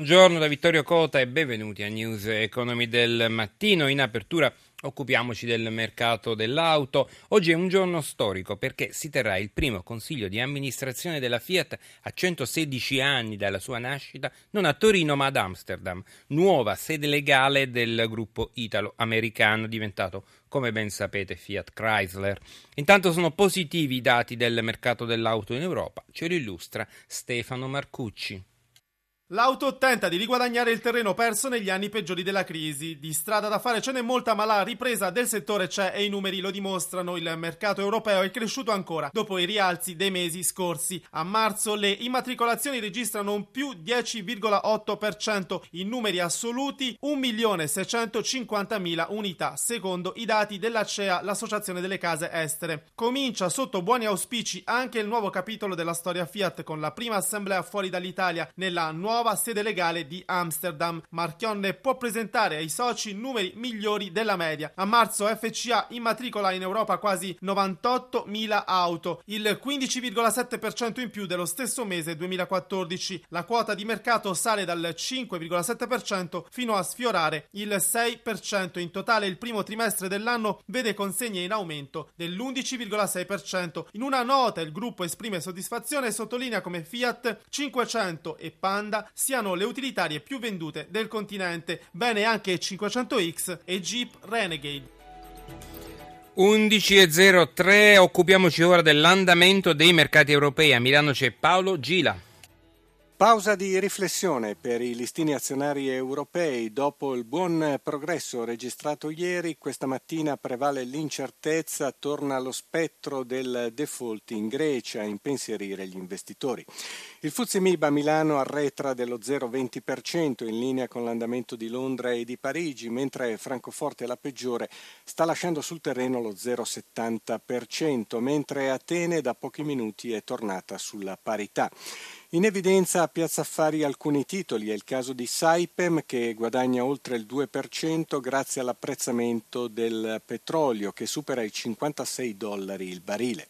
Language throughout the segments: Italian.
buongiorno da Vittorio Cota e benvenuti a News Economy del mattino. In apertura occupiamoci del mercato dell'auto. Oggi è un giorno storico perché si terrà il primo consiglio di amministrazione della Fiat a 116 anni dalla sua nascita, non a Torino ma ad Amsterdam, nuova sede legale del gruppo italo-americano diventato, come ben sapete, Fiat Chrysler. Intanto sono positivi i dati del mercato dell'auto in Europa, ce lo illustra Stefano Marcucci. L'auto tenta di riguadagnare il terreno perso negli anni peggiori della crisi. Di strada da fare ce n'è molta, ma la ripresa del settore c'è e i numeri lo dimostrano. Il mercato europeo è cresciuto ancora dopo i rialzi dei mesi scorsi. A marzo le immatricolazioni registrano un più 10,8% in numeri assoluti, 1.650.000 unità, secondo i dati dell'ACEA, l'associazione delle case estere. Comincia sotto buoni auspici anche il nuovo capitolo della storia Fiat con la prima assemblea fuori dall'Italia nella nuova nuova sede legale di Amsterdam. Marchionne può presentare ai soci numeri migliori della media. A marzo FCA immatricola in Europa quasi 98.000 auto, il 15,7% in più dello stesso mese 2014. La quota di mercato sale dal 5,7% fino a sfiorare il 6%. In totale il primo trimestre dell'anno vede consegne in aumento dell'11,6%. In una nota il gruppo esprime soddisfazione e sottolinea come Fiat 500 e Panda siano le utilitarie più vendute del continente. Bene anche 500X e Jeep Renegade. 11.03, occupiamoci ora dell'andamento dei mercati europei. A Milano c'è Paolo Gila. Pausa di riflessione per i listini azionari europei. Dopo il buon progresso registrato ieri, questa mattina prevale l'incertezza, torna lo spettro del default in Grecia a impensierire gli investitori. Il Fuzzi Mib a Milano arretra dello 0,20% in linea con l'andamento di Londra e di Parigi, mentre Francoforte, la peggiore, sta lasciando sul terreno lo 0,70%, mentre Atene da pochi minuti è tornata sulla parità. In evidenza a Piazza Affari alcuni titoli, è il caso di Saipem che guadagna oltre il 2% grazie all'apprezzamento del petrolio che supera i 56 dollari il barile.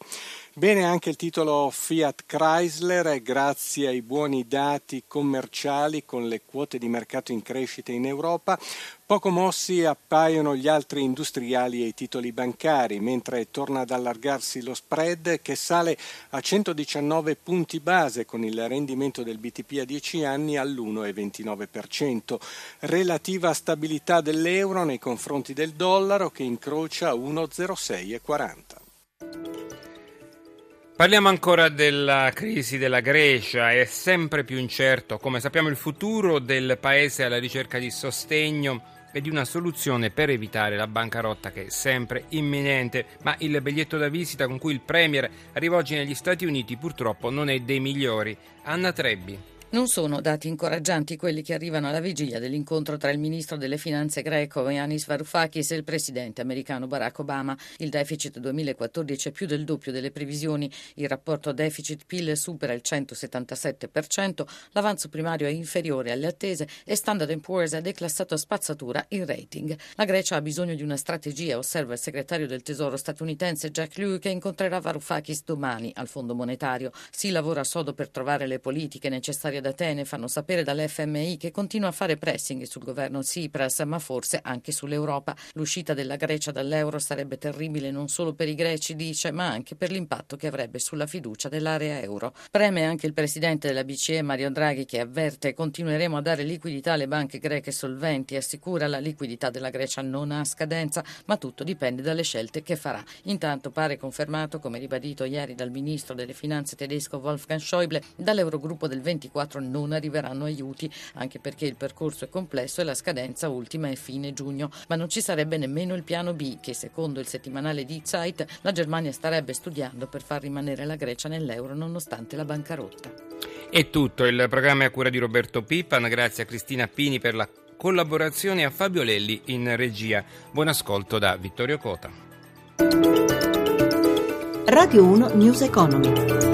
Bene anche il titolo Fiat Chrysler, grazie ai buoni dati commerciali con le quote di mercato in crescita in Europa. Poco mossi appaiono gli altri industriali e i titoli bancari, mentre torna ad allargarsi lo spread che sale a 119 punti base con il rendimento del BTP a 10 anni all'1,29%. Relativa stabilità dell'euro nei confronti del dollaro che incrocia 1,0640. Parliamo ancora della crisi della Grecia, è sempre più incerto, come sappiamo, il futuro del paese alla ricerca di sostegno e di una soluzione per evitare la bancarotta che è sempre imminente, ma il biglietto da visita con cui il Premier arriva oggi negli Stati Uniti purtroppo non è dei migliori. Anna Trebbi. Non sono dati incoraggianti quelli che arrivano alla vigilia dell'incontro tra il ministro delle finanze greco Yanis Varoufakis e il presidente americano Barack Obama. Il deficit 2014 è più del doppio delle previsioni, il rapporto deficit-PIL supera il 177%, l'avanzo primario è inferiore alle attese e Standard Poor's ha declassato a spazzatura il rating. La Grecia ha bisogno di una strategia, osserva il segretario del tesoro statunitense Jack Lew che incontrerà Varoufakis domani al Fondo Monetario. Si lavora sodo per trovare le politiche necessarie ad Atene fanno sapere dall'FMI che continua a fare pressing sul governo Tsipras, ma forse anche sull'Europa. L'uscita della Grecia dall'euro sarebbe terribile non solo per i greci, dice, ma anche per l'impatto che avrebbe sulla fiducia dell'area euro. Preme anche il presidente della BCE Mario Draghi che avverte continueremo a dare liquidità alle banche greche solventi e assicura la liquidità della Grecia non ha scadenza, ma tutto dipende dalle scelte che farà. Intanto pare confermato, come ribadito ieri dal ministro delle finanze tedesco Wolfgang Schäuble, dall'Eurogruppo del 24 2024 non arriveranno aiuti, anche perché il percorso è complesso e la scadenza ultima è fine giugno. Ma non ci sarebbe nemmeno il piano B, che secondo il settimanale di Zeit la Germania starebbe studiando per far rimanere la Grecia nell'euro nonostante la bancarotta. È tutto, il programma è a cura di Roberto Pippan, grazie a Cristina Pini per la collaborazione a Fabio Lelli in regia. Buon ascolto da Vittorio Cota. Radio 1 News Economy.